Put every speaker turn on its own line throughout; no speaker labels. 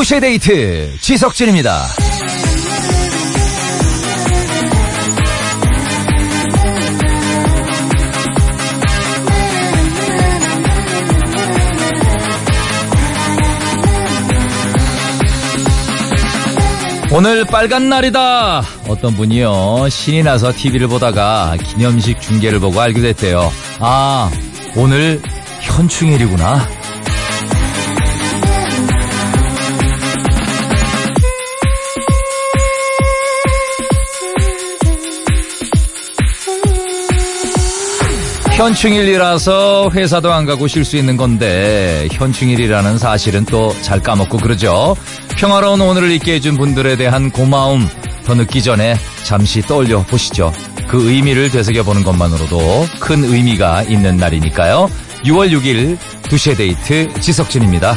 2시의 데이트 지석진입니다. 오늘 빨간 날이다. 어떤 분이요. 신이 나서 TV를 보다가 기념식 중계를 보고 알게 됐대요. 아, 오늘 현충일이구나. 현충일이라서 회사도 안 가고 쉴 수 있는 건데 현충일이라는 사실은 또 잘 까먹고 그러죠. 평화로운 오늘을 있게 해준 분들에 대한 고마움 더 늦기 전에 잠시 떠올려 보시죠. 그 의미를 되새겨보는 것만으로도 큰 의미가 있는 날이니까요. 6월 6일 2시의 데이트 지석진입니다.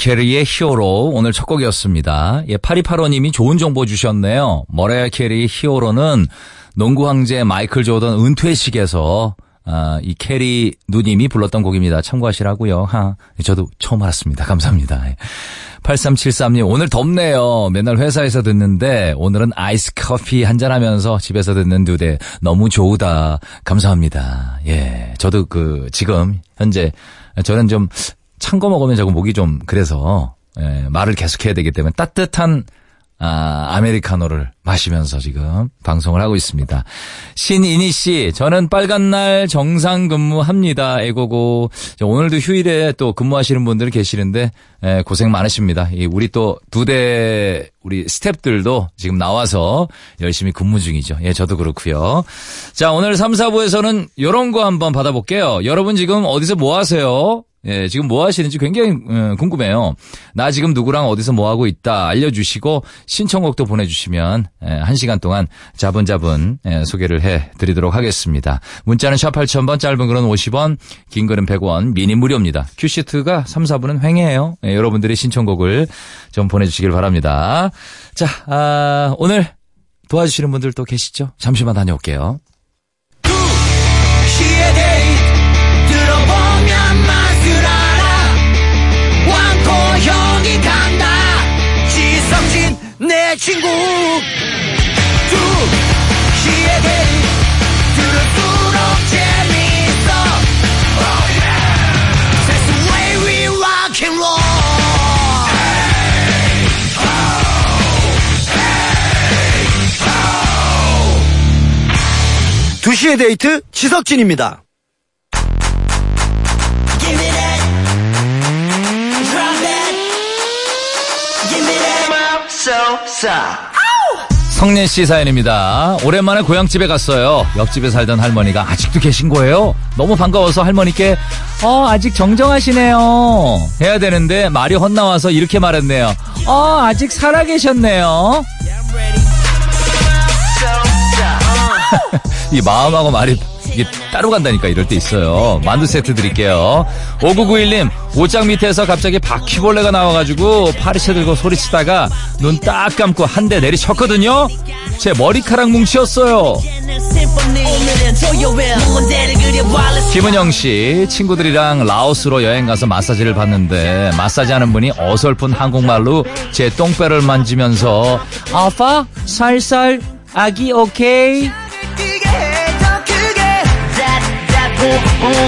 캐리의 히어로 오늘 첫 곡이었습니다. 예, 8285님이 좋은 정보 주셨네요. 머라이 캐리의 히어로는 농구 황제 마이클 조던 은퇴식에서 아, 이 캐리 누님이 불렀던 곡입니다. 참고하시라고요. 하, 저도 처음 알았습니다. 감사합니다. 예. 8373님 오늘 덥네요. 맨날 회사에서 듣는데 오늘은 아이스 커피 한잔 하면서 집에서 듣는 두데 너무 좋다. 감사합니다. 예. 저도 그 지금 현재 저는 좀 찬 거 먹으면 자꾸 목이 좀 그래서 예, 말을 계속해야 되기 때문에 따뜻한 아, 아메리카노를 마시면서 지금 방송을 하고 있습니다. 신인희 씨, 저는 빨간 날 정상 근무합니다. 애고고. 저 오늘도 휴일에 또 근무하시는 분들 계시는데, 에, 고생 많으십니다. 이 우리 또 두 대, 우리 스탭들도 지금 나와서 열심히 근무 중이죠. 예, 저도 그렇고요 자, 오늘 3, 4부에서는 이런 거 한번 받아볼게요. 여러분 지금 어디서 뭐 하세요? 예, 지금 뭐 하시는지 굉장히 음, 궁금해요. 나 지금 누구랑 어디서 뭐 하고 있다 알려주시고 신청곡도 보내주시면 예, 한 시간 동안 자분자분 예, 소개를 해드리도록 하겠습니다. 문자는 샵 8000번, 짧은 글은 50원, 긴 글은 100원, 미니 무료입니다. 큐시트가 3, 4분은 횡해요. 예, 여러분들의 신청곡을 좀 보내주시길 바랍니다. 자, 아, 오늘 도와주시는 분들 또 계시죠? 잠시만 다녀올게요.
내 친구 두 시의 데이 들을수록 재밌어 oh yeah That's the way we rock and roll
두시의 데이트 지석진입니다.
So
성년 씨 사연입니다. 오랜만에 고향집에 갔어요. 옆집에 살던 할머니가 아직도 계신 거예요. 너무 반가워서 할머니께 어 아직 정정하시네요. 해야 되는데 말이 헛나와서 이렇게 말했네요. 어 아직 살아 계셨네요. 이 마음하고 말이 이게 따로 간다니까 이럴 때 있어요. 만두 세트 드릴게요. 5991님 옷장 밑에서 갑자기 바퀴벌레가 나와가지고 파리채 들고 소리치다가 눈 딱 감고 한 대 내리쳤거든요. 제 머리카락 뭉치였어요. 김은영 씨 친구들이랑 라오스로 여행 가서 마사지를 받는데 마사지 하는 분이 어설픈 한국말로 제 똥배를 만지면서 아빠 살살 아기 오케이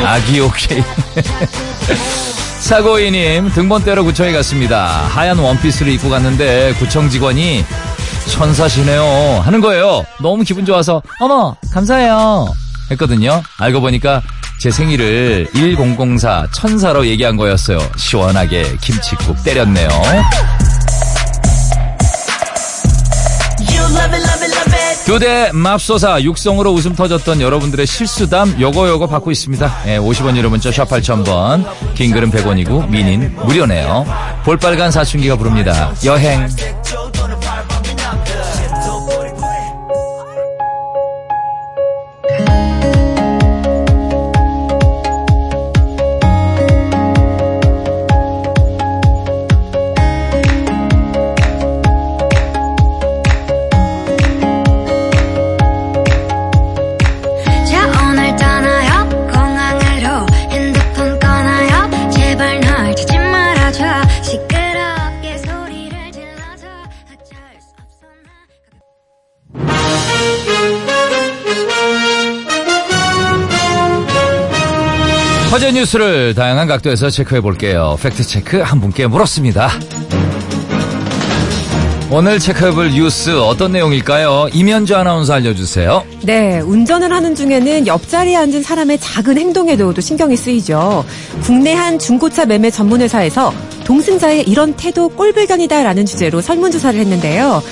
아기 오케이. 사고이님 등본대로 구청에 갔습니다. 하얀 원피스를 입고 갔는데 구청 직원이 천사시네요 하는 거예요. 너무 기분 좋아서 어머 감사해요 했거든요. 알고 보니까 제 생일을 1004 천사로 얘기한 거였어요. 시원하게 김치국 때렸네요. 두대 맙소사 육성으로 웃음 터졌던 여러분들의 실수담 요거 요거 받고 있습니다. 예, 50원 유료 문자 샵 8000번 긴 글은 100원이고 미닌 무료네요. 볼빨간 사춘기가 부릅니다. 여행 뉴스를 다양한 각도에서 체크해 볼게요. 팩트 체크 한 분께 물었습니다. 오늘 체크해볼 뉴스 어떤 내용일까요? 이면주 아나운서 알려주세요.
네, 운전을 하는 중에는 옆자리에 앉은 사람의 작은 행동에도 또 신경이 쓰이죠. 국내 한 중고차 매매 전문회사에서 동승자의 이런 태도 꼴불견이다라는 주제로 설문조사를 했는데요.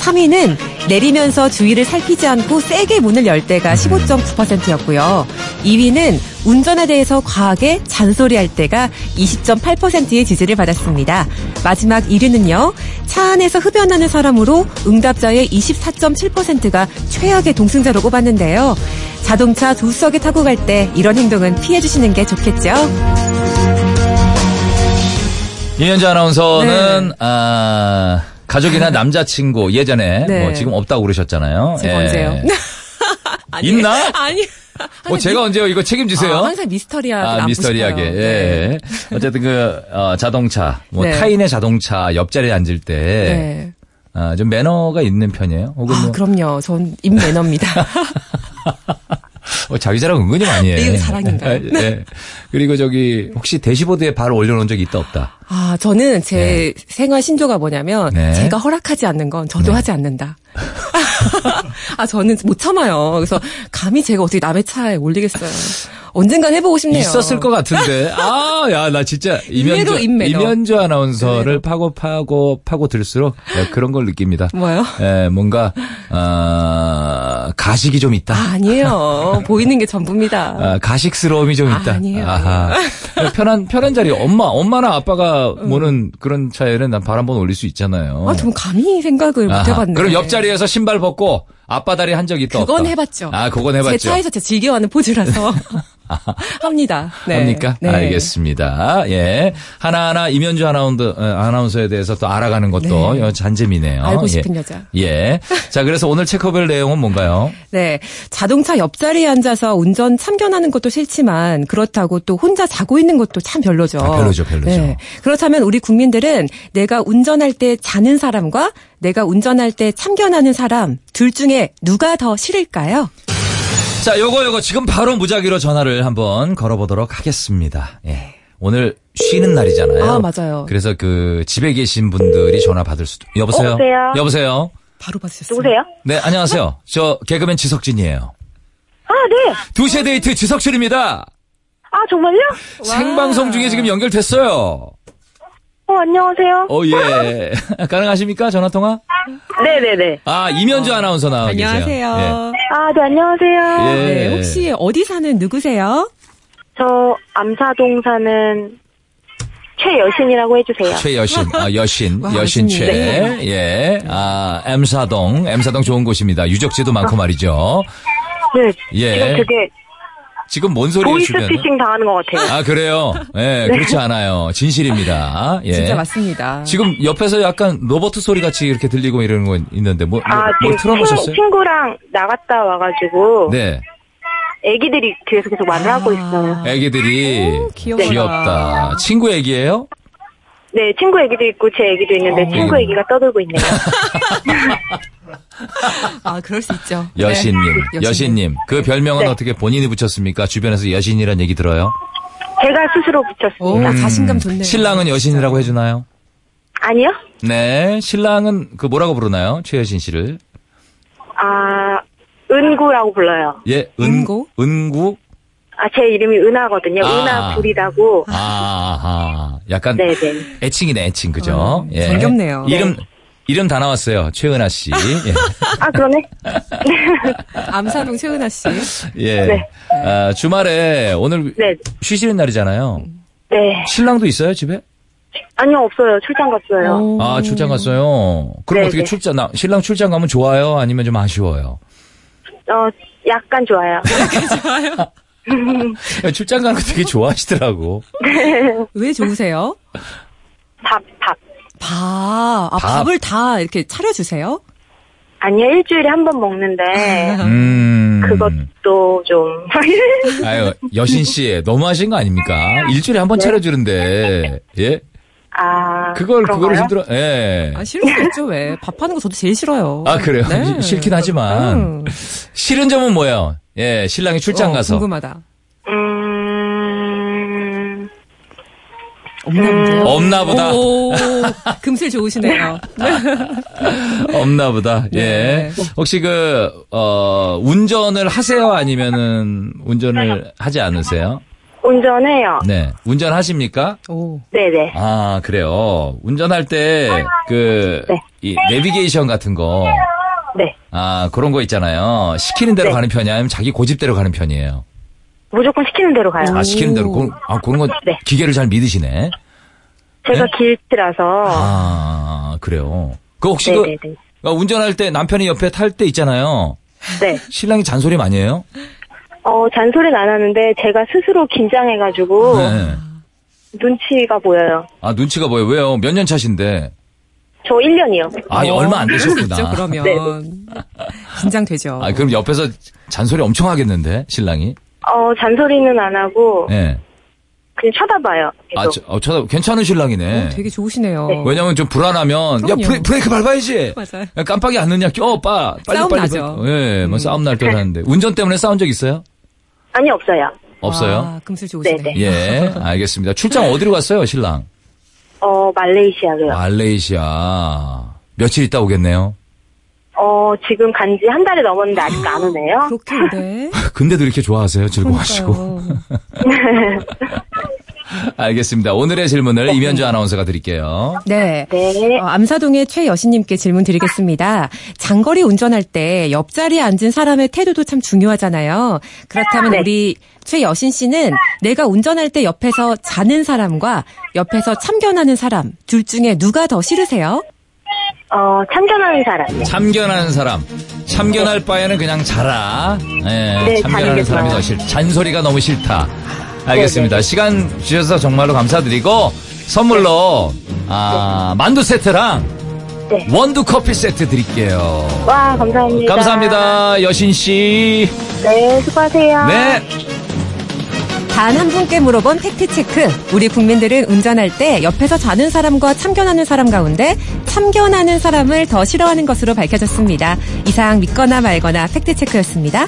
3위는 내리면서 주위를 살피지 않고 세게 문을 열 때가 15.9%였고요. 2위는 운전에 대해서 과하게 잔소리할 때가 20.8%의 지지를 받았습니다. 마지막 1위는요. 차 안에서 흡연하는 사람으로 응답자의 24.7%가 최악의 동승자로 꼽았는데요. 자동차 두 석에 타고 갈 때 이런 행동은 피해 주시는 게 좋겠죠.
이면주 아나운서는 아, 가족이나 남자친구 예전에
네.
뭐 지금 없다고 그러셨잖아요.
제가
예.
언제요? 아니,
있나?
아니.
어, 제가 언제요? 이거 책임지세요.
아, 항상 미스터리하게
아, 미스터리하게. 예.
네.
어쨌든 그 어, 자동차, 뭐
네.
타인의 자동차 옆자리에 앉을 때
네.
아, 좀 매너가 있는 편이에요. 혹은
아,
뭐
그럼요. 전 입매너입니다.
어, 자기 자랑 은근히 많이 해.
이거 자랑인가요?
네. 그리고 저기 혹시 대시보드에 발을 올려놓은 적이 있다 없다.
아, 저는 제 생활 신조가 뭐냐면
네.
제가 허락하지 않는 건 저도
네.
하지 않는다. 아, 저는 못 참아요. 그래서 감히 제가 어떻게 남의 차에 올리겠어요. 언젠간 해보고 싶네요.
있었을 것 같은데. 아, 야, 나 진짜 이면주. 이면주 아나운서를
의외로.
파고 파고 파고 들수록 예, 그런 걸 느낍니다.
뭐요?
예, 뭔가 아, 가식이 좀 있다.
아, 아니에요. 보이는 게 전부입니다.
아, 가식스러움이 좀
아,
있다.
아니에요,
아하. 편한 편한 자리 엄마 엄마나 아빠가 모는 그런 차에는 난 발 한 번 올릴 수 있잖아요.
아, 좀 감히 생각을 못. 해봤네.
그럼 옆자리에서 신발 벗고 아빠 다리 한 적이 있다
그건
없다?
해봤죠.
아, 그건 해봤죠.
제 차에서 제가 즐겨하는 포즈라서 합니다. 네.
합니까?
네.
알겠습니다. 예. 하나하나 이면주 아나운서, 어, 아나운서에 대해서 또 알아가는 것도
네.
잔재미네요.
알고
예.
싶은 여자.
예. 자, 그래서 오늘 체크별 내용은 뭔가요?
네. 자동차 옆자리에 앉아서 운전 참견하는 것도 싫지만 그렇다고 또 혼자 자고 있는 것도 참 별로죠.
아, 별로죠, 별로죠.
그렇다면 우리 국민들은 내가 운전할 때 자는 사람과 내가 운전할 때 참견하는 사람 둘 중에 누가 더 싫을까요?
자, 요거, 요거 지금 바로 무작위로 전화를 한번 걸어보도록 하겠습니다. 예. 오늘 쉬는 날이잖아요.
아, 맞아요.
그래서 그 집에 계신 분들이 전화 받을 수도. 여보세요?
여보세요?
여보세요?
바로 받으셨어요.
누구세요?
네, 안녕하세요. 저 개그맨 지석진이에요.
아, 네.
두시에 데이트 지석진입니다.
아, 정말요?
생방송 중에 지금 연결됐어요.
어, 안녕하세요.
어, 예. 가능하십니까? 전화통화?
네네네.
아, 이면주 아나운서 나와 계세요.
안녕하세요.
아, 네, 안녕하세요.
예.
네, 혹시 어디 사는 누구세요?
저 암사동 사는 최여신이라고 해주세요.
최여신, 아, 여신,
와,
여신 최.
여신님.
예. 아, M사동. M사동 좋은 곳입니다. 유적지도 많고 말이죠.
네.
예.
지금 되게
지금 뭔 소리예요, 주변에?
보이스피싱 당하는 것 같아요.
아, 그래요? 예, 그렇지 않아요. 진실입니다. 예.
진짜 맞습니다.
지금 옆에서 약간 로버트 소리 같이 이렇게 들리고 이러는 거 있는데, 뭐, 뭐,
아,
뭐
지금
틀어놓으셨어요?
친, 친구 랑 나갔다 와가지고
네.
애기들이 뒤에서 계속 말을 하고 있어요.
애기들이
오.
귀엽다. 친구 애기예요?
네, 친구 애기도 있고 제 애기도 있는데
어.
친구 애기가 떠들고 있네요.
아, 그럴 수 있죠.
여신님,
네.
여신님. 그 별명은
네.
어떻게 본인이 붙였습니까? 주변에서 여신이란 얘기 들어요?
제가 스스로
오,
붙였습니다.
자신감 좋네요.
음. 신랑은 여신이라고 해주나요?
아니요?
네, 신랑은 그 뭐라고 부르나요? 최여신 씨를.
아, 은구라고 불러요.
예, 은,
은구?
은구?
아, 제 이름이 은하거든요.
아.
은하 불이라고.
아, 아, 약간
네네.
애칭이네, 애칭, 그죠?
어,
예.
정겹네요.
이름, 이름 다 나왔어요. 최은아 씨. 예.
아, 그러네.
암사동 최은아 씨.
예.
네.
아, 주말에 오늘
네.
쉬시는 날이잖아요.
네.
신랑도 있어요, 집에?
아니요, 없어요. 출장 갔어요.
아, 출장 갔어요. 그럼
네,
어떻게
네.
출장, 나, 신랑 출장 가면 좋아요? 아니면 좀 아쉬워요?
어, 약간 좋아요.
출장 가는 거 되게 좋아하시더라고.
왜 좋으세요?
밥, 밥.
밥. 아,
밥.
밥을 다 이렇게 차려주세요?
아니요, 일주일에 한 번 먹는데,
음.
그것도 좀.
아유, 여신 씨, 너무하신 거 아닙니까? 일주일에 한 번 차려주는데, 예?
아.
그걸, 그거를
그런가요?
힘들어, 예.
아, 싫을 수 있죠, 왜. 밥하는 거 저도 제일 싫어요.
아, 그래요?
네.
싫긴 하지만.
음.
싫은 점은 뭐예요? 예, 신랑이 출장
어,
가서.
궁금하다.
음,
없나 보네요.
없나 보다.
오, 금슬 좋으시네요.
없나 보다. 예.
네.
혹시 그, 어, 운전을 하세요? 아니면은 운전을 하지 않으세요?
운전해요.
네. 운전하십니까?
오.
네네.
아, 그래요. 운전할 때, 그,
네.
이 내비게이션 같은 거,
네.
아, 그런 거 있잖아요. 시키는 대로
네.
가는 편이 아니면 자기 고집대로 가는 편이에요.
무조건 시키는 대로 가요.
아, 시키는 대로. 그, 아, 그런 거
네.
기계를 잘 믿으시네.
제가
네?
길치라서.
아, 그래요. 그 혹시 그,
네네네.
어, 운전할 때 남편이 옆에 탈 때 있잖아요.
네.
신랑이 잔소리 많이 해요?
어, 잔소리는 안 하는데, 제가 스스로 긴장해가지고,
네.
눈치가 보여요.
아, 눈치가 보여. 왜요? 몇 년 차신데?
저 1년이요.
아, 얼마 안 되셨구나.
있죠, 그러면.
네.
긴장되죠.
아, 그럼 옆에서 잔소리 엄청 하겠는데, 신랑이?
어, 잔소리는 안 하고,
예.
그냥 쳐다봐요.
아,
계속.
저, 어, 쳐다, 괜찮은 신랑이네.
어, 되게 좋으시네요.
왜냐면 좀 불안하면, 야,
그럼요.
브레, 브레이크 밟아야지!
맞아요.
야, 깜빡이 안 넣냐? 껴, 빠! 빨리,
싸움
빨리.
나죠.
빨리. 예, 뭐 싸움 날 때도 하는데. 운전 때문에 싸운 적 있어요?
아니, 없어요.
없어요?
아, 금슬 좋으시네.
네네.
예, 알겠습니다. 출장 어디로 갔어요, 신랑?
어, 말레이시아로요.
말레이시아. 며칠 있다 오겠네요.
어, 지금 간 지 한 달이 넘었는데 아직 안 오네요.
그렇게 오네.
근데도 이렇게 좋아하세요? 즐거워하시고. 알겠습니다. 오늘의 질문을 이면주 아나운서가 드릴게요.
네.
네.
어, 암사동의 최여신님께 질문 드리겠습니다. 장거리 운전할 때 옆자리에 앉은 사람의 태도도 참 중요하잖아요. 그렇다면
네.
우리 최여신 씨는 내가 운전할 때 옆에서 자는 사람과 옆에서 참견하는 사람 둘 중에 누가 더 싫으세요?
어, 참견하는 사람이요.
참견하는 사람. 참견할 바에는 그냥 자라. 예,
네,
참견하는 사람이. 더 싫다. 잔소리가 너무 싫다. 알겠습니다. 시간 주셔서 정말로 감사드리고 선물로 아, 만두 세트랑
네.
원두 커피 세트 드릴게요.
와, 감사합니다.
감사합니다. 여신 씨.
네, 수고하세요.
네.
단 한 분께 물어본 팩트체크. 우리 국민들은 운전할 때 옆에서 자는 사람과 참견하는 사람 가운데 참견하는 사람을 더 싫어하는 것으로 밝혀졌습니다. 이상 믿거나 말거나 팩트체크였습니다.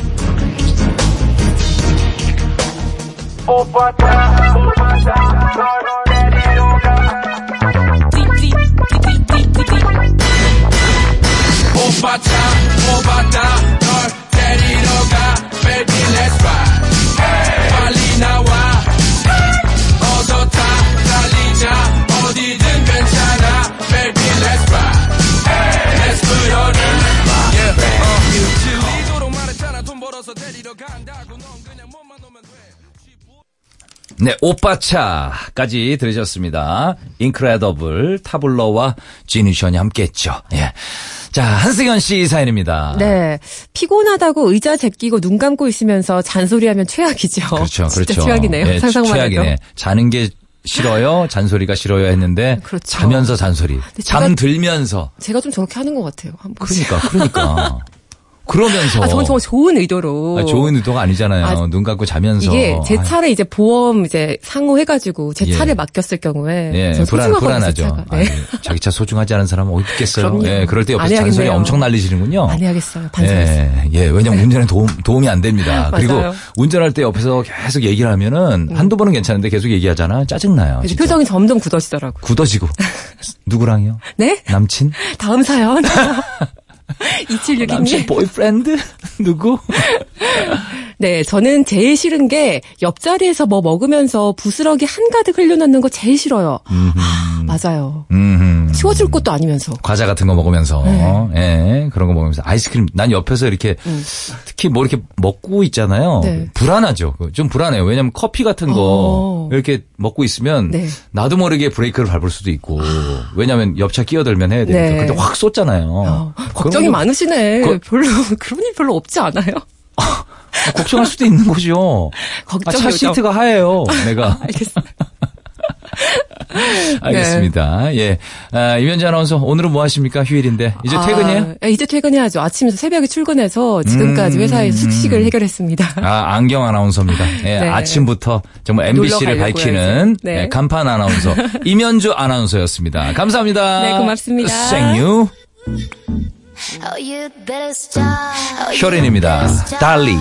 오바타 오바
네, 오빠차까지 들으셨습니다. 인크레더블, 타블러와 지니션이 함께 했죠. 예. 자, 한승현 씨 사연입니다.
네. 피곤하다고 의자 제끼고 눈 감고 있으면서 잔소리하면 최악이죠.
그렇죠,
진짜
그렇죠.
최악이네요.
예,
상상만 해도.
최악이네. 자는 게 싫어요? 잔소리가 싫어요? 했는데,
그렇죠.
자면서 잔소리.
제가-
잠들면서.
제가 좀 저렇게 하는 것 같아요. 한 번씩.
그러니까, 그러니까. 그러면서.
아, 저건 정말 좋은 의도로.
아, 좋은 의도가 아니잖아요.
아,
눈 감고 자면서.
이게 제
아이,
차를 이제 보험 이제 상호해가지고 제
예.
차를 맡겼을 경우에
예,
전
불안, 불안하죠.
제. 네.
아니, 자기 차 소중하지 않은 사람은 어디 있겠어요. 예, 그럴
때안
옆에서 잔소리. 엄청 날리시는군요.
안 해야겠어요. 반성했어요.
예, 예, 왜냐면 운전에 도움, 도움이 안 됩니다. 그리고.
음.
운전할 때 옆에서 계속 얘기를 하면은 한두 번은 괜찮은데 계속 얘기하잖아. 짜증나요.
표정이 점점 굳어지더라고요.
굳어지고. 누구랑요?
네?
남친?
다음 사연. 2762님.
남친 보이프렌드? 누구?
네, 저는 제일 싫은 게 옆자리에서 뭐 먹으면서 부스러기 한가득 흘려놓는 거 제일 싫어요.
음.
맞아요.
음.
치워줄 것도 아니면서.
과자 같은 거 먹으면서, 예, 그런 거 먹으면서 아이스크림, 난 옆에서 이렇게, 특히 뭐 이렇게 먹고 있잖아요.
네.
불안하죠. 좀 불안해요. 왜냐면 커피 같은 거
어.
이렇게 먹고 있으면
네.
나도 모르게 브레이크를 밟을 수도 있고, 왜냐면 옆차 끼어들면 해야 되니까.
네.
근데 확 쏟잖아요.
어, 걱정이 많으시네.
그-
별로 그런 일 별로 없지 않아요?
뭐 걱정할 수도 있는 거죠. 아,
걱정
차
요정.
시트가 하얘요. 내가.
알겠습니다.
알겠습니다. 예. 아, 이면지 아나운서, 오늘은 뭐 하십니까? 휴일인데. 이제
아,
퇴근이에요?
예, 이제 퇴근해야죠. 아침에서 새벽에 출근해서 지금까지
음,
회사에 숙식을 해결했습니다.
아, 안경 아나운서입니다. 예,
네.
아침부터 정말 MBC를 밝히는.
네.
예, 간판 아나운서 이면주 아나운서였습니다. 감사합니다.
네, 고맙습니다.
생유
Oh, you better stop. Oh, you
효린입니다.
better stop.
달리.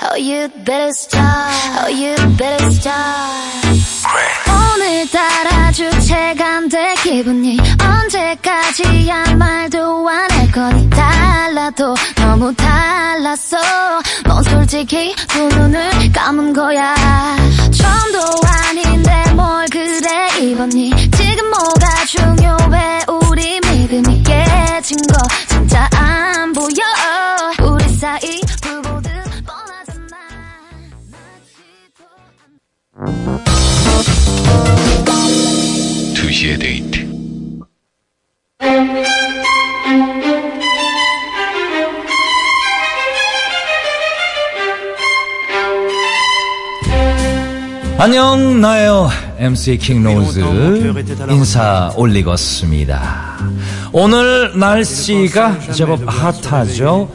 Oh, you better stop. Oh, you better stop. 오늘따라 주체가 안돼 기분이 언제까지야 말도 안 할 거니 달라도 너무 달랐어 넌 솔직히 두 눈을 감은 거야. 처음도 아닌데 뭘 그래 입었니 지금 뭐가 중요해 우리 믿음이 깨진 거 진짜 안 보여. 우리 사이 불보듯 뻔하잖아. 마치 또
2시의 데이트.
안녕, 나예요. MC 킹로즈 인사 올리겠습니다. 오늘 날씨가 제법 핫하죠.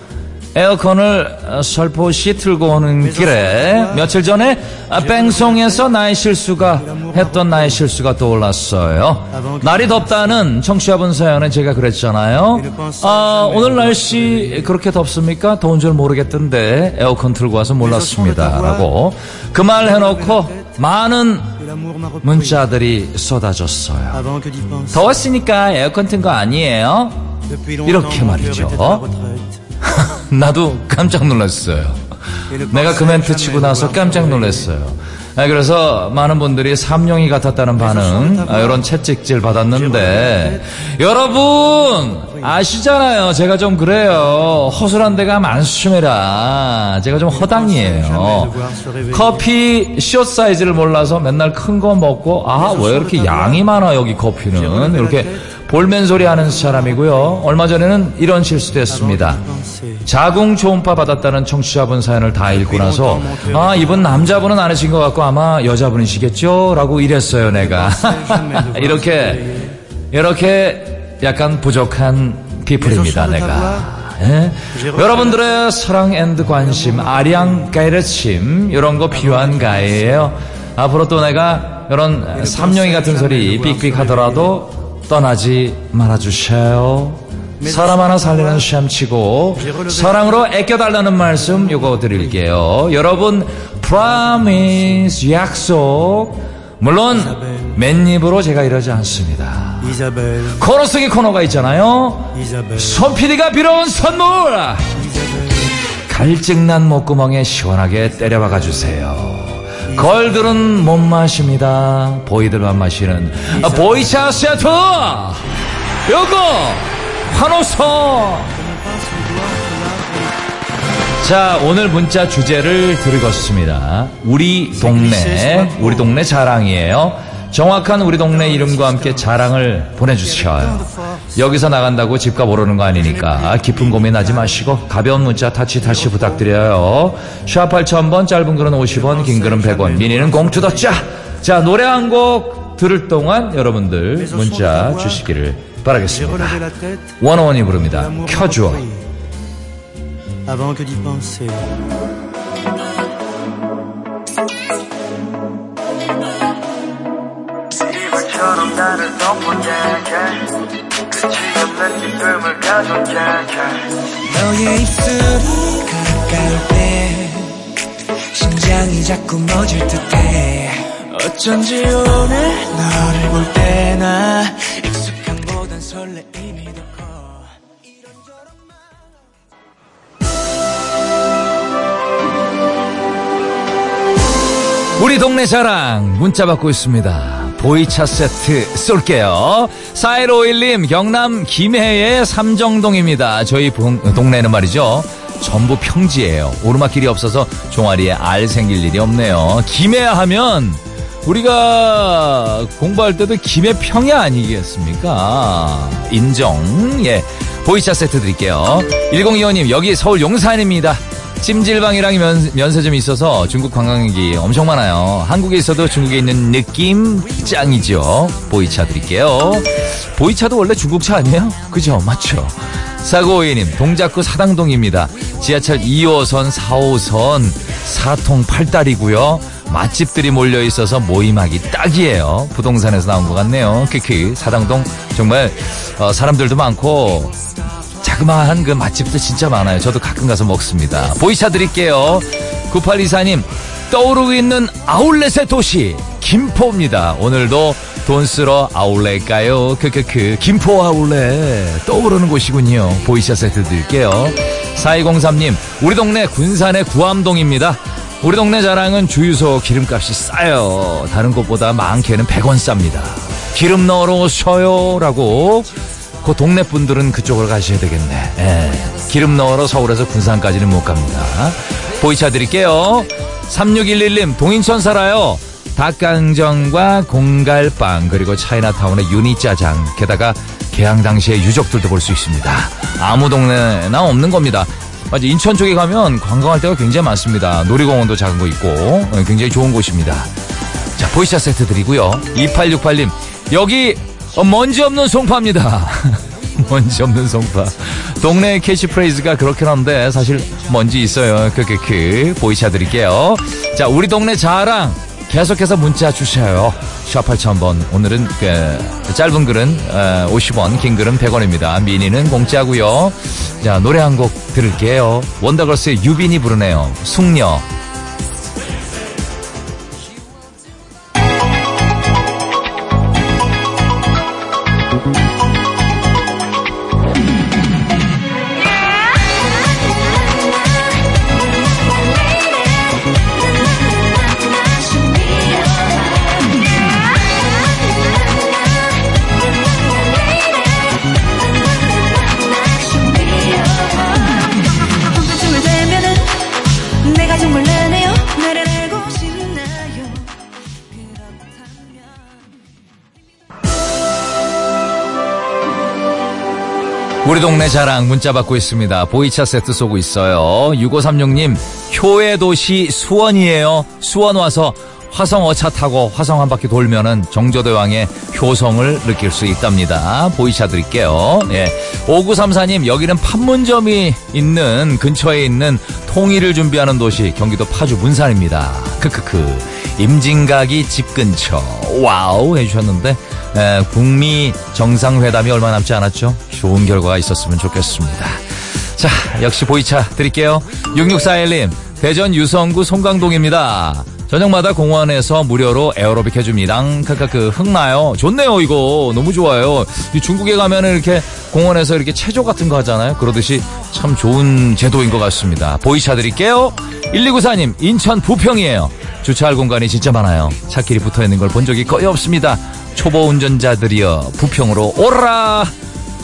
에어컨을 어, 살포시 틀고 오는 길에 며칠 전에 아, 뺑송에서 나의 실수가 했던 나의 실수가 떠올랐어요. 날이 덥다는 청취자분 사연은 제가 그랬잖아요. 아, 오늘 날씨 그렇게 덥습니까? 더운 줄 모르겠던데 에어컨 틀고 와서 몰랐습니다. 라고 그 말 해놓고 많은 문자들이 쏟아졌어요. 더웠으니까 에어컨 튼 거 아니에요? 이렇게 말이죠. 나도 깜짝 놀랐어요. 내가 그 멘트 치고 나서 깜짝 놀랐어요. 아, 그래서 많은 분들이 삼룡이 같았다는 반응, 아, 이런 채찍질 받았는데, 여러분, 아시잖아요. 제가 좀 그래요. 허술한 데가 많습니다. 제가 좀 허당이에요. 커피 숏 사이즈를 몰라서 맨날 큰 거 먹고, 아, 왜 이렇게 양이 많아, 여기 커피는. 이렇게 볼멘 소리 하는 사람이고요. 얼마 전에는 이런 실수도 했습니다. 자궁 초음파 받았다는 청취자분 사연을 다 읽고 나서 아 이분 남자분은 아니신 것 같고 아마 여자분이시겠죠? 라고 이랬어요 내가 이렇게 이렇게 약간 부족한 피플입니다 내가. 예? 여러분들의 사랑 and 관심 아량 가르침 이런 거 필요한 아예요. 앞으로 또 내가 이런 삼룡이 같은 소리 삑삑 하더라도 떠나지 말아주셔요. 사람 하나 살리는 셈 치고 사랑으로 애껴달라는 말씀 요거 드릴게요. 여러분 promise 약속. 물론 맨입으로 제가 이러지 않습니다.
이사벨,
코너 속의 코너가 있잖아요.
이사벨,
손 PD가 빌어온 선물 갈증난 목구멍에 시원하게 때려박아 주세요. 걸들은 못 마십니다. 보이들만 마시는 아, 보이차 세트 요거 환호서 자 오늘 문자 주제를 드리겠습니다. 우리 동네 우리 동네 자랑이에요. 정확한 우리 동네 이름과 함께 자랑을 보내주셔요. 여기서 나간다고 집값 오르는 거 아니니까 깊은 고민하지 마시고 가벼운 문자 타치타치 부탁드려요. 샵 8000번 짧은 글은 50원 긴 글은 100원 미니는 공투더 짜 자 노래 한 곡 들을 동안 여러분들 문자 주시기를 바라겠습니다. 원어원이 부릅니다. 켜줘.
나를 덮어대게 끝이 없는 기쁨을 가져게
너의 입술이 가까울 때 심장이 자꾸 멎을 듯해 어쩐지 오늘 너를 볼 때나 익숙함보단 설레임이 더 커.
우리 동네 자랑 문자 받고 있습니다. 보이차 세트 쏠게요. 4151님 경남 김해의 삼정동입니다. 저희 동- 동네는 말이죠. 전부 평지예요. 오르막길이 없어서 종아리에 알 생길 일이 없네요. 김해 하면 우리가 공부할 때도 김해 평야 아니겠습니까? 인정. 예. 보이차 세트 드릴게요. 1025님 여기 서울 용산입니다. 찜질방이랑 면, 면세점이 있어서 중국 관광객이 엄청 많아요. 한국에 있어도 중국에 있는 느낌 짱이죠. 보이차 드릴게요. 보이차도 원래 중국차 아니에요? 그죠? 맞죠? 사고오이님 동작구 사당동입니다. 지하철 2호선, 4호선, 4통 8달이고요. 맛집들이 몰려 있어서 모임하기 딱이에요. 부동산에서 나온 것 같네요. 키키 사당동 정말 어, 사람들도 많고 자그마한 그 맛집도 진짜 많아요. 저도 가끔 가서 먹습니다. 보이차 드릴게요. 9824님, 떠오르고 있는 아울렛의 도시, 김포입니다. 오늘도 돈 쓰러 아울렛 가요? 크크크. 김포 아울렛. 떠오르는 곳이군요. 보이차 세트 드릴게요. 4203님, 우리 동네 군산의 구암동입니다. 우리 동네 자랑은 주유소 기름값이 싸요. 다른 곳보다 많게는 100원 쌉니다. 기름 넣으러 오셔요. 라고 그 동네 분들은 그쪽으로 가셔야 되겠네. 예. 기름 넣으러 서울에서 군산까지는 못 갑니다. 보이차 드릴게요. 3611님, 동인천 살아요. 닭강정과 공갈빵, 그리고 차이나타운의 유니짜장, 게다가 개항 당시의 유적들도 볼 수 있습니다. 아무 동네나 없는 겁니다. 맞아, 인천 쪽에 가면 관광할 때가 굉장히 많습니다. 놀이공원도 작은 거 있고, 어, 굉장히 좋은 곳입니다. 자, 보이차 세트 드리고요. 2868님, 여기 어, 먼지 없는 송파입니다. 먼지 없는 송파. 동네 캐치프레이즈가 그렇긴 한데 사실 먼지 있어요. 크크크 보이차 드릴게요. 자, 우리 동네 자랑 계속해서 문자 주셔요. 샵 8000번. 오늘은 그 짧은 글은 어, 50원, 긴 글은 100원입니다. 미니는 공짜고요. 자, 노래 한 곡 들을게요. 원더걸스의 유빈이 부르네요. 숙녀. 우리 동네 자랑 문자 받고 있습니다. 보이차 세트 쏘고 있어요. 6536님, 효의 도시 수원이에요. 수원 와서 화성 어차 타고 화성 한 바퀴 돌면은 정조대왕의 효성을 느낄 수 있답니다. 보이차 드릴게요. 예. 5934님, 여기는 판문점이 있는 근처에 있는 통일을 준비하는 도시 경기도 파주 문산입니다. 크크크. 임진각이 집 근처. wow 해주셨는데 에, 북미 정상회담이 얼마 남지 않았죠? 좋은 결과가 있었으면 좋겠습니다. 자, 역시 보이차 드릴게요. 6641님, 대전 유성구 송강동입니다. 저녁마다 공원에서 무료로 에어로빅 해줍니다. 크크크, 흥나요? 좋네요, 이거. 너무 좋아요. 이 중국에 가면은 이렇게 공원에서 이렇게 체조 같은 거 하잖아요. 그러듯이 참 좋은 제도인 것 같습니다. 보이차 드릴게요. 1294님, 인천 부평이에요. 주차할 공간이 진짜 많아요. 차길이 붙어 있는 걸 본 적이 거의 없습니다. 초보 운전자들이여 부평으로 오라!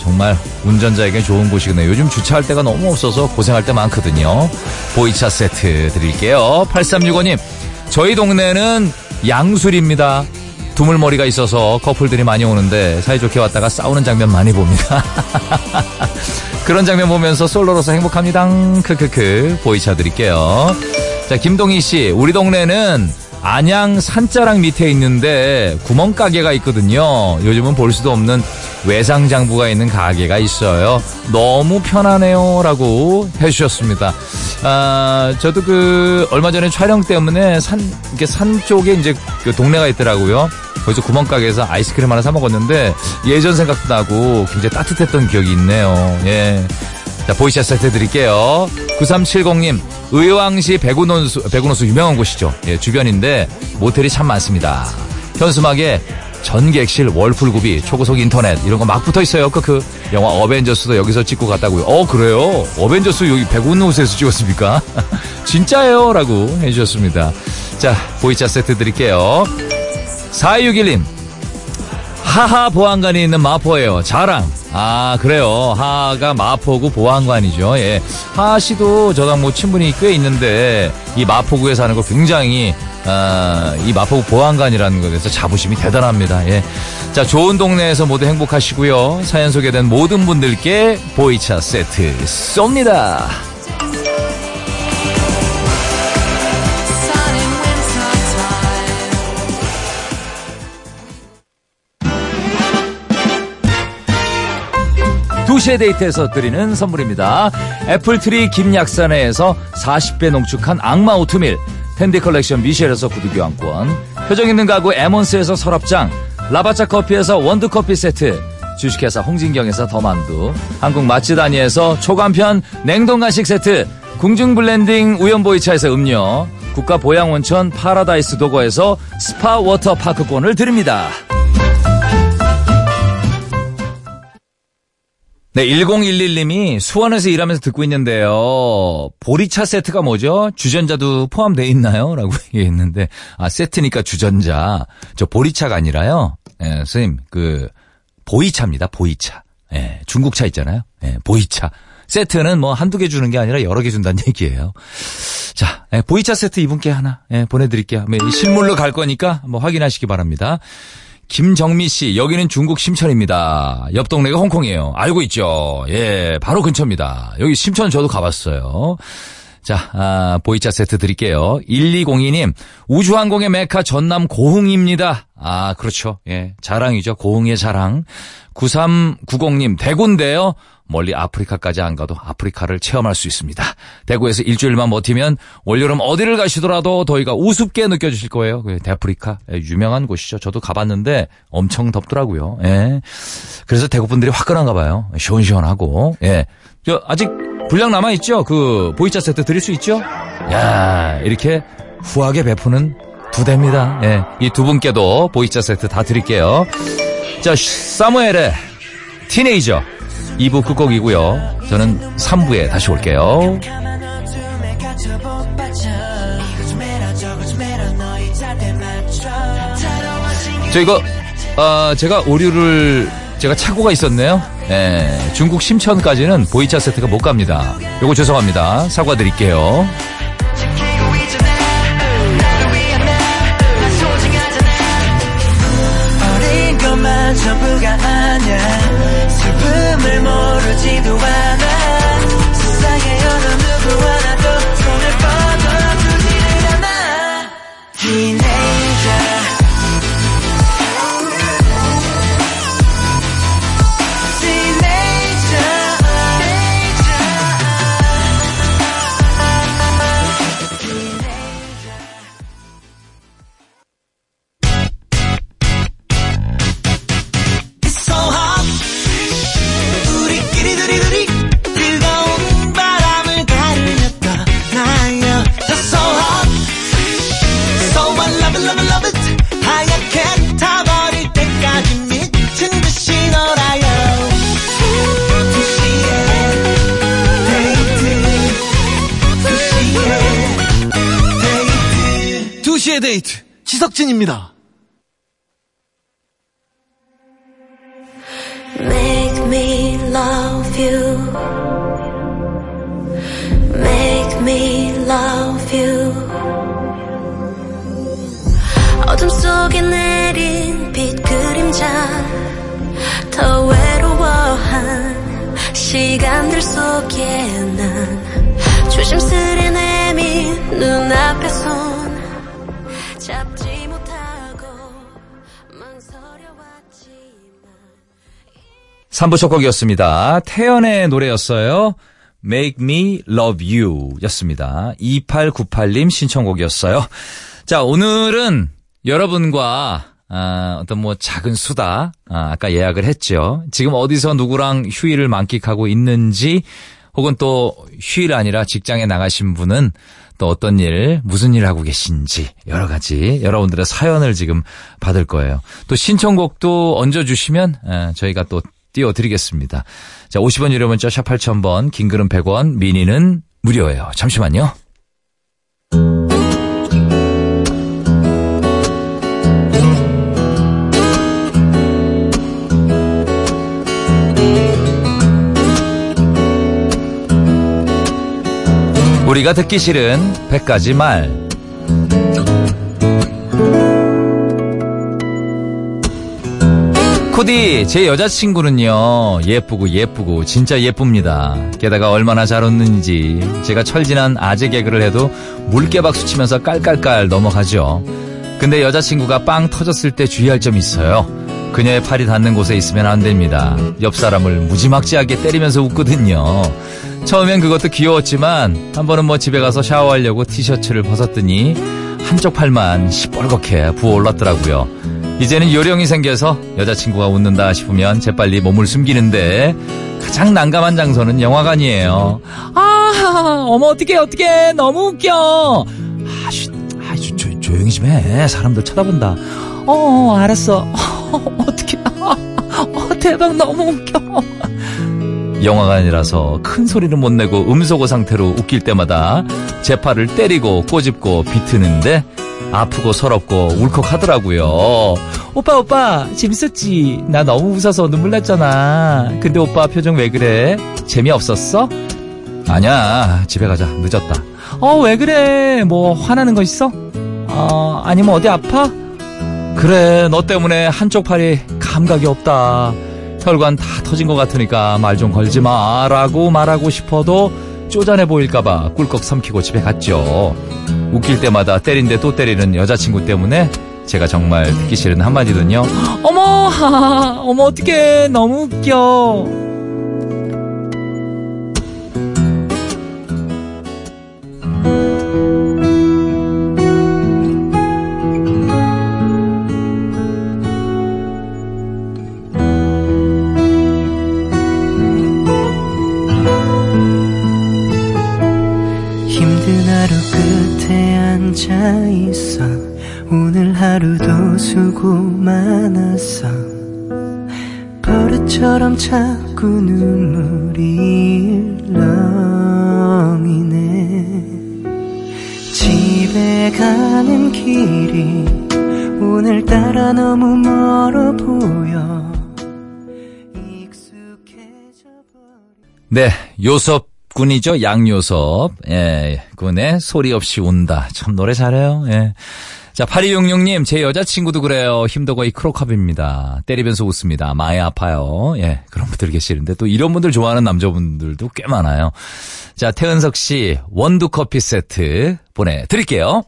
정말 운전자에게 좋은 곳이거든요. 요즘 주차할 데가 너무 없어서 고생할 때 많거든요. 보이차 세트 드릴게요. 8365님, 저희 동네는 양술입니다. 두물머리가 있어서 커플들이 많이 오는데 사이좋게 왔다가 싸우는 장면 많이 봅니다. 그런 장면 보면서 솔로로서 행복합니다. 크크크 보이차 드릴게요. 자, 김동희 씨, 우리 동네는 안양 산자락 밑에 있는데 구멍가게가 있거든요. 요즘은 볼 수도 없는 외상장부가 있는 가게가 있어요. 너무 편하네요. 라고 해주셨습니다. 아, 저도 그, 얼마 전에 촬영 때문에 산, 이렇게 산 쪽에 이제 그 동네가 있더라고요. 거기서 구멍가게에서 아이스크림 하나 사먹었는데 예전 생각도 나고 굉장히 따뜻했던 기억이 있네요. 예. 자, 보이차 세트 드릴게요. 9370님, 의왕시 백운호수, 백운호수 유명한 곳이죠. 예, 주변인데 모텔이 참 많습니다. 현수막에 전객실, 월풀구비, 초고속 인터넷 이런 거 막 붙어 있어요. 그, 그 영화 어벤져스도 여기서 찍고 갔다고요. 어, 그래요? 어벤져스 여기 백운호수에서 찍었습니까? 진짜예요? 라고 해주셨습니다. 자, 보이차 세트 드릴게요. 4261님. 하하 보안관이 있는 마포예요. 자랑. 아, 그래요. 하하가 마포구 보안관이죠. 예. 하하 씨도 저랑 뭐 친분이 꽤 있는데 이 마포구에 사는 거 굉장히 아, 이 마포구 보안관이라는 것에 대해서 자부심이 대단합니다. 예. 자, 좋은 동네에서 모두 행복하시고요. 사연 소개된 모든 분들께 보이차 세트 쏩니다. 두시의 데이트에서 드리는 선물입니다. 애플트리 김약사네서 40배 농축한 악마 오트밀, 탠디 컬렉션 미셸에서 구두 교환권, 표정 있는 가구 에몬스에서 서랍장, 라바짜 커피에서 원두 커피 세트, 주식회사 홍진경에서 더만두, 한국 맛집 다니에서 초간편 냉동 간식 세트, 궁중 블렌딩 우엉보이차에서 음료, 국가 보양온천 파라다이스 도고에서 스파 워터파크권을 드립니다. 네, 1011님이 수원에서 일하면서 듣고 있는데요. 보리차 세트가 뭐죠? 주전자도 포함되어 있나요? 라고 얘기했는데, 아, 세트니까 주전자. 저 보리차가 아니라요. 예, 선생님, 그, 보이차입니다. 보이차. 예, 중국차 있잖아요. 예, 보이차. 세트는 뭐 한두 개 주는 게 아니라 여러 개 준다는 얘기예요. 자, 예, 보이차 세트 이분께 하나 예, 보내드릴게요. 뭐 실물로 갈 거니까 뭐 확인하시기 바랍니다. 김정미 씨, 여기는 중국 심천입니다. 옆 동네가 홍콩이에요. 알고 있죠? 예, 바로 근처입니다. 여기 심천 저도 가봤어요. 자, 아, 보이차 세트 드릴게요. 1202님, 우주항공의 메카 전남 고흥입니다. 아, 그렇죠. 예, 자랑이죠. 고흥의 자랑. 9390님, 대구인데요. 멀리 아프리카까지 안 가도 아프리카를 체험할 수 있습니다. 대구에서 일주일만 버티면 올여름 어디를 가시더라도 더위가 우습게 느껴지실 거예요. 그 대아프리카 예, 유명한 곳이죠. 저도 가봤는데 엄청 덥더라고요. 예. 그래서 대구 분들이 화끈한가 봐요. 시원시원하고. 예. 저 아직 분량 남아 있죠. 그 보이차 세트 드릴 수 있죠. 야 이렇게 후하게 베푸는 부대입니다. 예. 이 두 분께도 보이차 세트 다 드릴게요. 자 사무엘의 티네이저. 2부 끝곡이고요. 저는 3부에 다시 올게요. 저 이거 어, 제가 오류를 제가 착오가 있었네요. 예, 중국 심천까지는 보이차 세트가 못 갑니다. 요거 죄송합니다. 사과드릴게요.
두시에 데이트 2시의 데이트 지석진입니다
Make me love you. Make me love you. 어둠 속에 내린 빛 그림자. 더 외로워한 시간들 속에 난 조심스레 내민 눈앞에 손 잡지 못하고 망설여왔지만
3부 첫 곡이었습니다. 태연의 노래였어요. Make Me Love You 였습니다. 2898님 신청곡이었어요. 자, 오늘은 여러분과 아, 어떤 뭐 작은 수다, 아, 아까 예약을 했죠. 지금 어디서 누구랑 휴일을 만끽하고 있는지, 혹은 또 휴일 아니라 직장에 나가신 분은 또 어떤 일, 무슨 일 하고 계신지, 여러 가지 여러분들의 사연을 지금 받을 거예요. 또 신청곡도 얹어주시면 아, 저희가 또 띄워드리겠습니다. 자, 50원 유료 문자 샵 8000번, 긴 글은 100원, 미니는 무료예요. 잠시만요. 우리가 듣기 싫은 100가지 말. 코디, 제 여자친구는요, 예쁘고 예쁘고 진짜 예쁩니다. 게다가 얼마나 잘 웃는지, 제가 철진한 아재 개그를 해도 물개박수 치면서 깔깔깔 넘어가죠. 근데 여자친구가 빵 터졌을 때 주의할 점이 있어요. 그녀의 팔이 닿는 곳에 있으면 안 됩니다. 옆 사람을 무지막지하게 때리면서 웃거든요. 처음엔 그것도 귀여웠지만 한 번은 뭐 집에 가서 샤워하려고 티셔츠를 벗었더니 한쪽 팔만 시뻘겋게 부어올랐더라고요. 이제는 요령이 생겨서 여자친구가 웃는다 싶으면 재빨리 몸을 숨기는데 가장 난감한 장소는 영화관이에요. 아, 어머 어떡해 어떡해 너무 웃겨. 아, 쉿, 아, 조, 조, 조용히 좀 해. 사람들 쳐다본다. 어, 알았어. 어떡해. 어, 대박 너무 웃겨. 영화관이라서 큰 소리는 못 내고 음소거 상태로 웃길 때마다 제 팔을 때리고 꼬집고 비트는데 아프고 서럽고 울컥하더라고요. 오빠 오빠 재밌었지? 나 너무 웃어서 눈물 났잖아. 근데 오빠 표정 왜 그래? 재미없었어? 아니야 집에 가자 늦었다. 어 왜 그래? 뭐 화나는 거 있어? 어 아니면 어디 아파? 그래 너 때문에 한쪽 팔이 감각이 없다. 혈관 다 터진 것 같으니까 말 좀 걸지 마 라고 말하고 싶어도 쪼잔해 보일까봐 꿀꺽 삼키고 집에 갔죠. 웃길 때마다 때린데 또 때리는 여자친구 때문에 제가 정말 듣기 싫은 한마디는요. 어머, 하하, 어머, 어떡해. 너무 웃겨.
네,
요섭 군이죠. 양요섭. 예, 군의 소리 없이 운다. 참 노래 잘해요. 예. 자, 8266님, 제 여자친구도 그래요. 힘도 거의 크로캅입니다. 때리면서 웃습니다. 많이 아파요. 예, 그런 분들 계시는데 또 이런 분들 좋아하는 남자분들도 꽤 많아요. 자, 태은석 씨, 원두 커피 세트 보내드릴게요.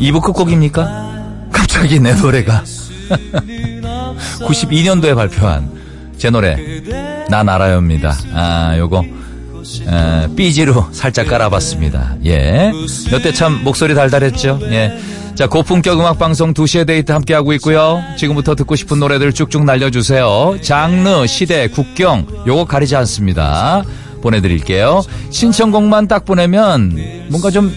2부 끝곡입니까? 갑자기 내 노래가 92년도에 발표한 제 노래 난 알아요입니다. 아 요거 에, 삐지로 살짝 깔아봤습니다. 예. 여태 참 목소리 달달했죠. 예. 자, 고품격 음악 방송 2시의 데이트 함께하고 있고요. 지금부터 듣고 싶은 노래들 쭉쭉 날려주세요. 장르, 시대, 국경, 요거 가리지 않습니다. 보내드릴게요. 신청곡만 딱 보내면 뭔가 좀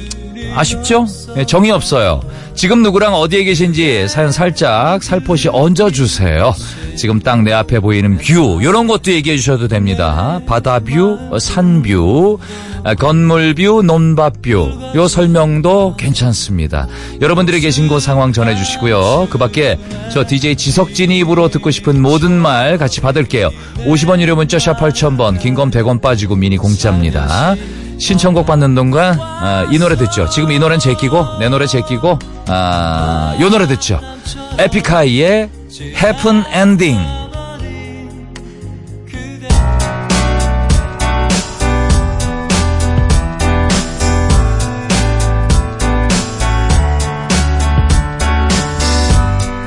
아쉽죠? 예, 정이 없어요. 지금 누구랑 어디에 계신지 사연 살짝 살포시 얹어주세요. 지금 딱 내 앞에 보이는 view, 이런 것도 얘기해 주셔도 됩니다. 바다 view, 어, 산 view, 아, 건물 view, 논밭 view, 요 설명도 괜찮습니다. 여러분들이 계신 곳 상황 전해주시고요. 그 밖에 저 DJ 지석진이 입으로 듣고 싶은 모든 말 같이 받을게요. 50원 유료 문자 샵 8000번, 긴 건 100원 빠지고 미니 공짜입니다. 신청곡 받는 동안 아, 이 노래 듣죠. 지금 이 노래는 제끼고 내 노래 제끼고 아, 요 노래 듣죠. 에픽하이의 Ending.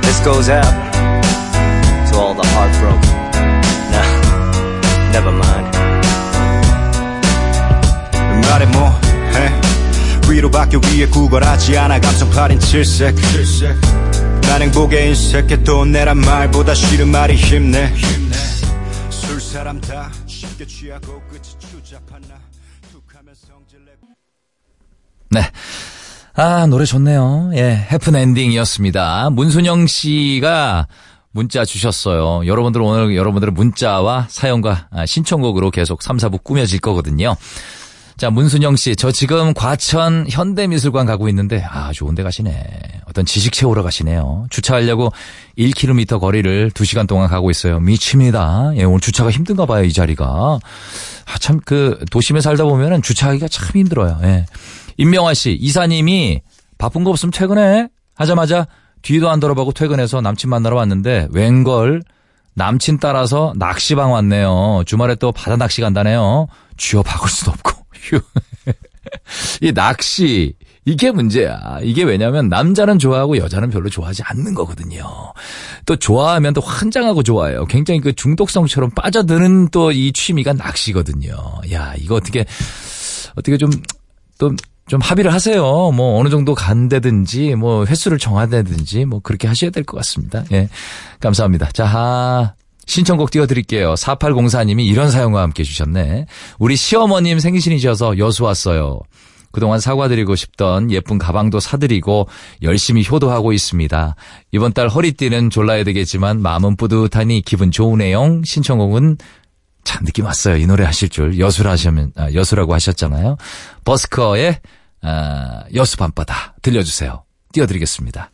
This goes to all the heartbroken. Nah, never mind.
위로밖에 위에 구걸하지 않아 감성팔인 칠색 난 행복에 인색해 돈 내란 말보다 싫은 말이 힘내 술 사람 다 쉽게 취하고 끝이 추잡한 나 툭하면 성질 내고
네. 아, 노래 좋네요. 예, 해픈 엔딩이었습니다. 문순영 씨가 문자 주셨어요. 여러분들 오늘 여러분들의 문자와 사연과 아, 신청곡으로 계속 3, 4부 꾸며질 거거든요. 자, 문순영 씨, 저 지금 과천 현대미술관 가고 있는데, 아, 좋은 데 가시네. 어떤 지식 채우러 가시네요. 주차하려고 1km 거리를 2시간 동안 가고 있어요. 미칩니다. 예, 오늘 주차가 힘든가 봐요, 이 자리가. 아, 참, 그, 도심에 살다 보면은 주차하기가 참 힘들어요. 예. 임명화 씨, 이사님이 바쁜 거 없으면 퇴근해. 하자마자 뒤도 안 돌아보고 퇴근해서 남친 만나러 왔는데, 웬걸, 남친 따라서 낚시방 왔네요. 주말에 또 바다 낚시 간다네요. 쥐어 박을 수도 없고. 휴. 이 낚시 이게 문제야. 이게 왜냐면 남자는 좋아하고 여자는 별로 좋아하지 않는 거거든요. 또 좋아하면 또 환장하고 좋아해요. 굉장히 그 중독성처럼 빠져드는 또 이 취미가 낚시거든요. 야, 이거 어떻게 어떻게 좀 또좀 합의를 하세요. 뭐 어느 정도 간다든지 뭐 횟수를 정하다든지 뭐 그렇게 하셔야 될 것 같습니다. 예. 감사합니다. 자, 하, 신청곡 띄워드릴게요. 4804님이 이런 사연과 함께 주셨네. 우리 시어머님 생신이셔서 여수 왔어요. 그동안 사과드리고 싶던 예쁜 가방도 사드리고 열심히 효도하고 있습니다. 이번 달 허리띠는 졸라야 되겠지만 마음은 뿌듯하니 기분 좋으네요. 신청곡은 참 느낌 왔어요. 이 노래 하실 줄 여수라 하시면 아, 여수라고 하셨잖아요. 버스커의 아, 여수 밤바다 들려주세요. 띄워드리겠습니다.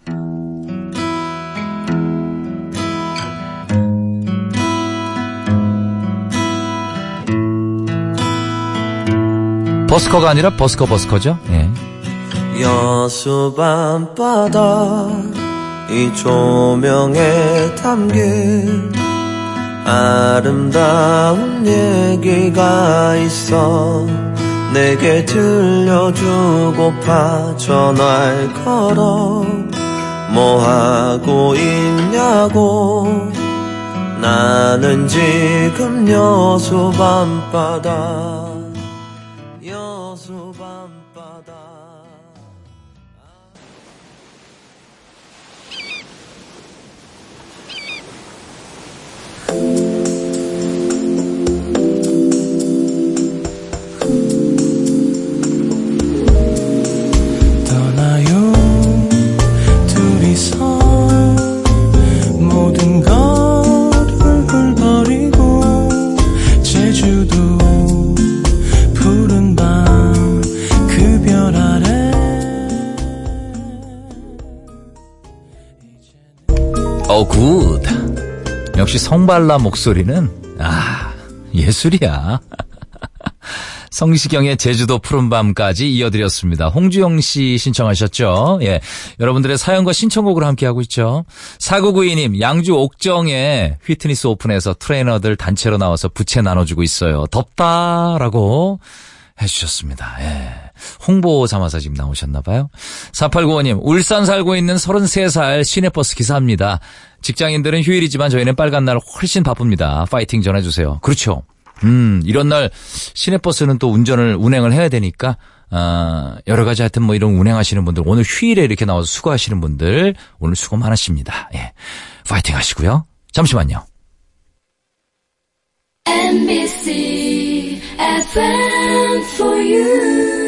버스커가 아니라 버스커 버스커죠. 예.
여수 밤바다 이 조명에 담긴 아름다운 얘기가 있어 내게 들려주고파 전화를 걸어 뭐 하고 있냐고 나는 지금 여수 밤바다
역시 성발라 목소리는, 아, 예술이야. 성시경의 제주도 푸른밤까지 이어드렸습니다. 홍주영 씨 신청하셨죠? 예. 여러분들의 사연과 신청곡으로 함께하고 있죠. 4992님, 양주 옥정에 휘트니스 오픈에서 트레이너들 단체로 나와서 부채 나눠주고 있어요. 덥다라고 해주셨습니다. 예. 홍보 삼아서 지금 나오셨나봐요. 4895님, 울산 살고 있는 33살 시내버스 기사입니다. 직장인들은 휴일이지만 저희는 빨간 날 훨씬 바쁩니다. 파이팅 전해주세요. 그렇죠. 음, 이런 날 시내버스는 또 운전을, 운행을 해야 되니까, 아, 여러 가지 하여튼 뭐 이런 운행하시는 분들, 오늘 휴일에 이렇게 나와서 수고하시는 분들, 오늘 수고 많으십니다. 예. 파이팅 하시고요. 잠시만요.
NBC FM for you.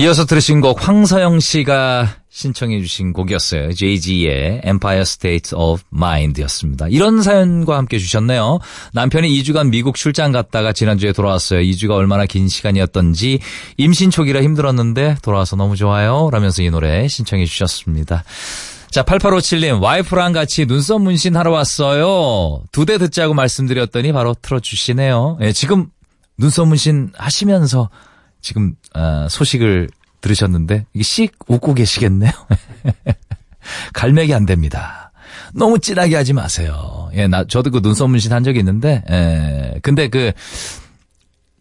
이어서 들으신 곡 황서영 씨가 신청해 주신 곡이었어요. JG의 Empire State of Mind였습니다. 이런 사연과 함께 주셨네요. 남편이 2주간 미국 출장 갔다가 지난주에 돌아왔어요. 2주가 얼마나 긴 시간이었던지 임신 초기라 힘들었는데 돌아와서 너무 좋아요. 라면서 이 노래 신청해 주셨습니다. 자, 8857님, 와이프랑 같이 눈썹 문신 하러 왔어요. 두 대 듣자고 말씀드렸더니 바로 틀어주시네요. 예, 지금 눈썹 문신 하시면서 지금 아, 소식을 들으셨는데 이게 씩 웃고 계시겠네요. 갈매기 안 됩니다. 너무 진하게 하지 마세요. 예, 나, 저도 그 눈썹 문신 한 적이 있는데, 예, 근데 그,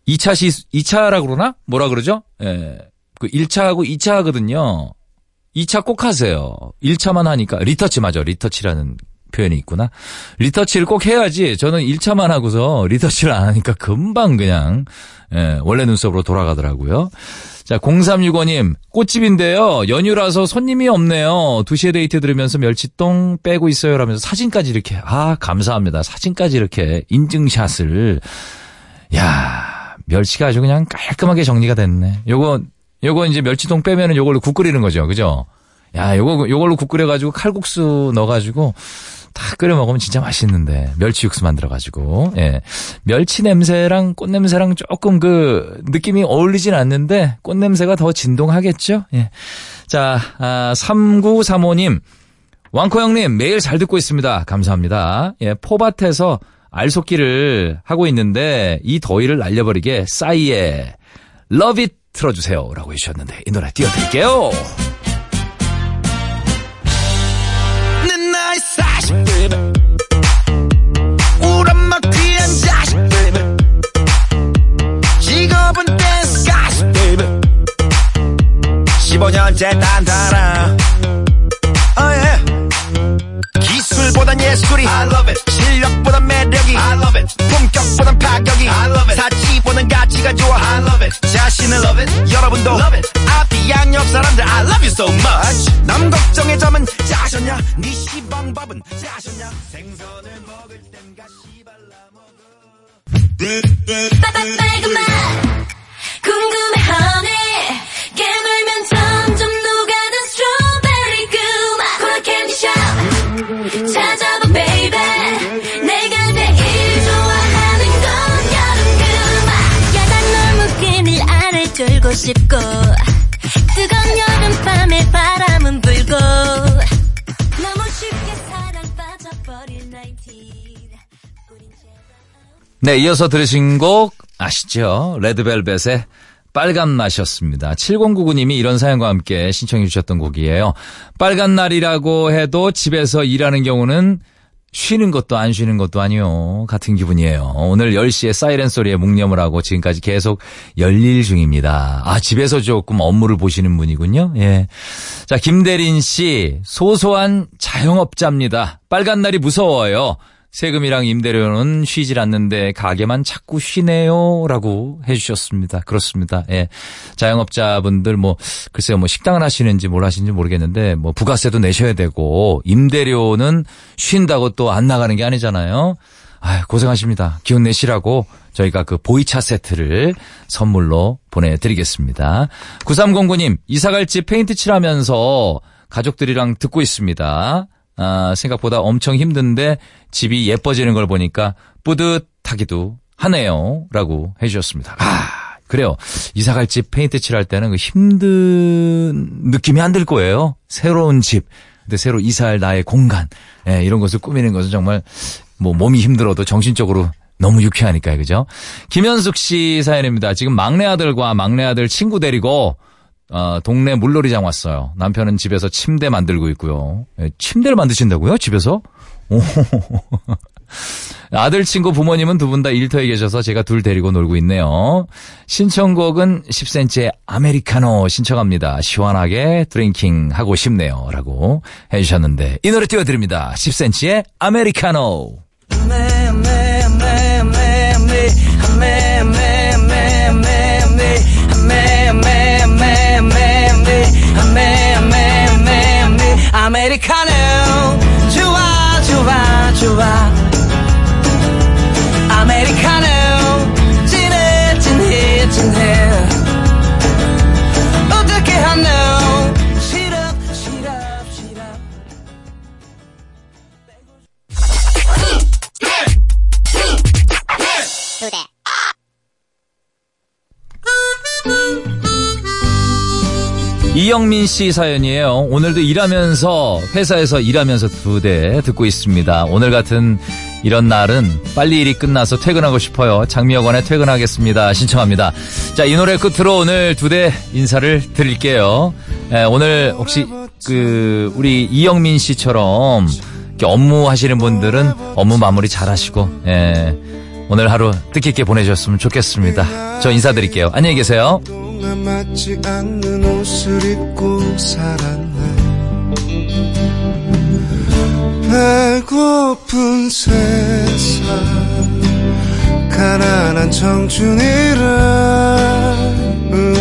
2차 시, 2차라 그러나? 뭐라 그러죠? 예, 그 1차하고 2차 하거든요. 2차 꼭 하세요. 1차만 하니까, 리터치 맞아. 리터치라는 표현이 있구나. retouch를 꼭 해야지. 저는 1차만 하고서 retouch를 안 하니까 금방 그냥, 예, 원래 눈썹으로 돌아가더라고요. 자, 0365님, 꽃집인데요. 연휴라서 손님이 없네요. 2시의 데이트 들으면서 멸치똥 빼고 있어요. 라면서 사진까지 이렇게, 아, 감사합니다. 사진까지 이렇게 인증샷을. 야 멸치가 아주 그냥 깔끔하게 정리가 됐네. 요거, 요거 이제 멸치똥 빼면은 요걸로 국 끓이는 거죠. 그죠? 야, 요거, 요걸로 국 끓여가지고 칼국수 넣어가지고 다 끓여 먹으면 진짜 맛있는데. 멸치 육수 만들어 가지고. 예. 멸치 냄새랑 꽃 냄새랑 조금 그 느낌이 어울리진 않는데 꽃 냄새가 더 진동하겠죠? 예. 자, 아, 3935님. 왕코 형님, 매일 잘 듣고 있습니다. 감사합니다. 예, 포밭에서 알속기를 하고 있는데 이 더위를 날려버리게 싸이의 Love It 틀어주세요. 라고 해주셨는데 이 노래 띄워드릴게요.
15년째 딴따라 oh yeah 기술보단 예술이 I love it. 실력보단 매력이 I love it. 품격보단 파격이 I love it. 사치보단 가치가 좋아. I love it. 자신을 love it. 여러분도 love it. 앞뒤 양옆 사람들 I love you so much. 남 걱정의 점은 짜셨냐? 네 시방밥은 짜셨냐? 생선을 먹을 땐 가 시 발라
빨간맛 궁금해하네 깨물면 점점 녹아든 스트로베리 그맛 콜라 캔디샵 찾아봐 baby 내가 제일 좋아하는 고 싶고 뜨거운 여름밤에 바람은 불고. 너무 쉽게 사랑 빠져버릴 19
네, 이어서 들으신 곡 아시죠? 레드벨벳의 빨간 맛이었습니다. 7099님이 이런 사연과 함께 신청해 주셨던 곡이에요. 빨간 날이라고 해도 집에서 일하는 경우는 쉬는 것도 안 쉬는 것도 아니요. 같은 기분이에요. 오늘 10시에 사이렌 소리에 묵념을 하고 지금까지 계속 열일 중입니다. 아, 집에서 조금 업무를 보시는 분이군요. 예. 자, 김대린 씨, 소소한 자영업자입니다. 빨간 날이 무서워요. 세금이랑 임대료는 쉬질 않는데 가게만 자꾸 쉬네요. 라고 해주셨습니다. 그렇습니다. 예. 자영업자분들 뭐, 글쎄요, 뭐 식당을 하시는지 뭘 하시는지 모르겠는데 뭐 부가세도 내셔야 되고 임대료는 쉰다고 또 안 나가는 게 아니잖아요. 아 고생하십니다. 기운 내시라고 저희가 그 보이차 세트를 선물로 보내드리겠습니다. 9309님, 이사갈 집 페인트 칠하면서 가족들이랑 듣고 있습니다. 아, 생각보다 엄청 힘든데 집이 예뻐지는 걸 보니까 뿌듯하기도 하네요. 라고 해주셨습니다. 아, 그래요. 이사 갈 집 페인트 칠할 때는 그 힘든 느낌이 안 들 거예요. 새로운 집. 근데 새로 이사할 나의 공간. 예, 이런 것을 꾸미는 것은 정말 뭐 몸이 힘들어도 정신적으로 너무 유쾌하니까요. 그죠? 김현숙 씨 사연입니다. 지금 막내 아들과 막내 아들 친구 데리고 어, 동네 물놀이장 왔어요. 남편은 집에서 침대 만들고 있고요. 예, 침대를 만드신다고요? 집에서? 오. 아들 친구 부모님은 두 분 다 일터에 계셔서 제가 둘 데리고 놀고 있네요. 신청곡은 10cm의 아메리카노 신청합니다. 시원하게 drinking 하고 싶네요. 라고 해주셨는데 이 노래 띄워드립니다. 10cm의 아메리카노.
아 좋
이영민 씨 사연이에요. 오늘도 일하면서 회사에서 일하면서 두 대 듣고 있습니다. 오늘 같은 이런 날은 빨리 일이 끝나서 퇴근하고 싶어요. 장미여관에 퇴근하겠습니다. 신청합니다. 자, 이 노래 끝으로 오늘 두 대 인사를 드릴게요. 에, 오늘 혹시 그 우리 이영민 씨처럼 업무 하시는 분들은 업무 마무리 잘 하시고, 예. 오늘 하루 뜻깊게 보내셨으면 좋겠습니다. 저 인사드릴게요. 안녕히 계세요.
동안 맞지 않는 옷을 입고 살았네. 배고픈 세상 가난한 청춘이라. 음.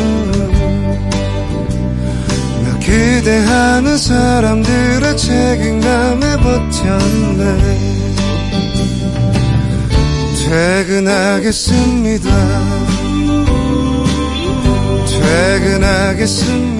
나 기대하는 사람들의 책임감에 버텼네. 퇴근하겠습니다 퇴근하겠습니다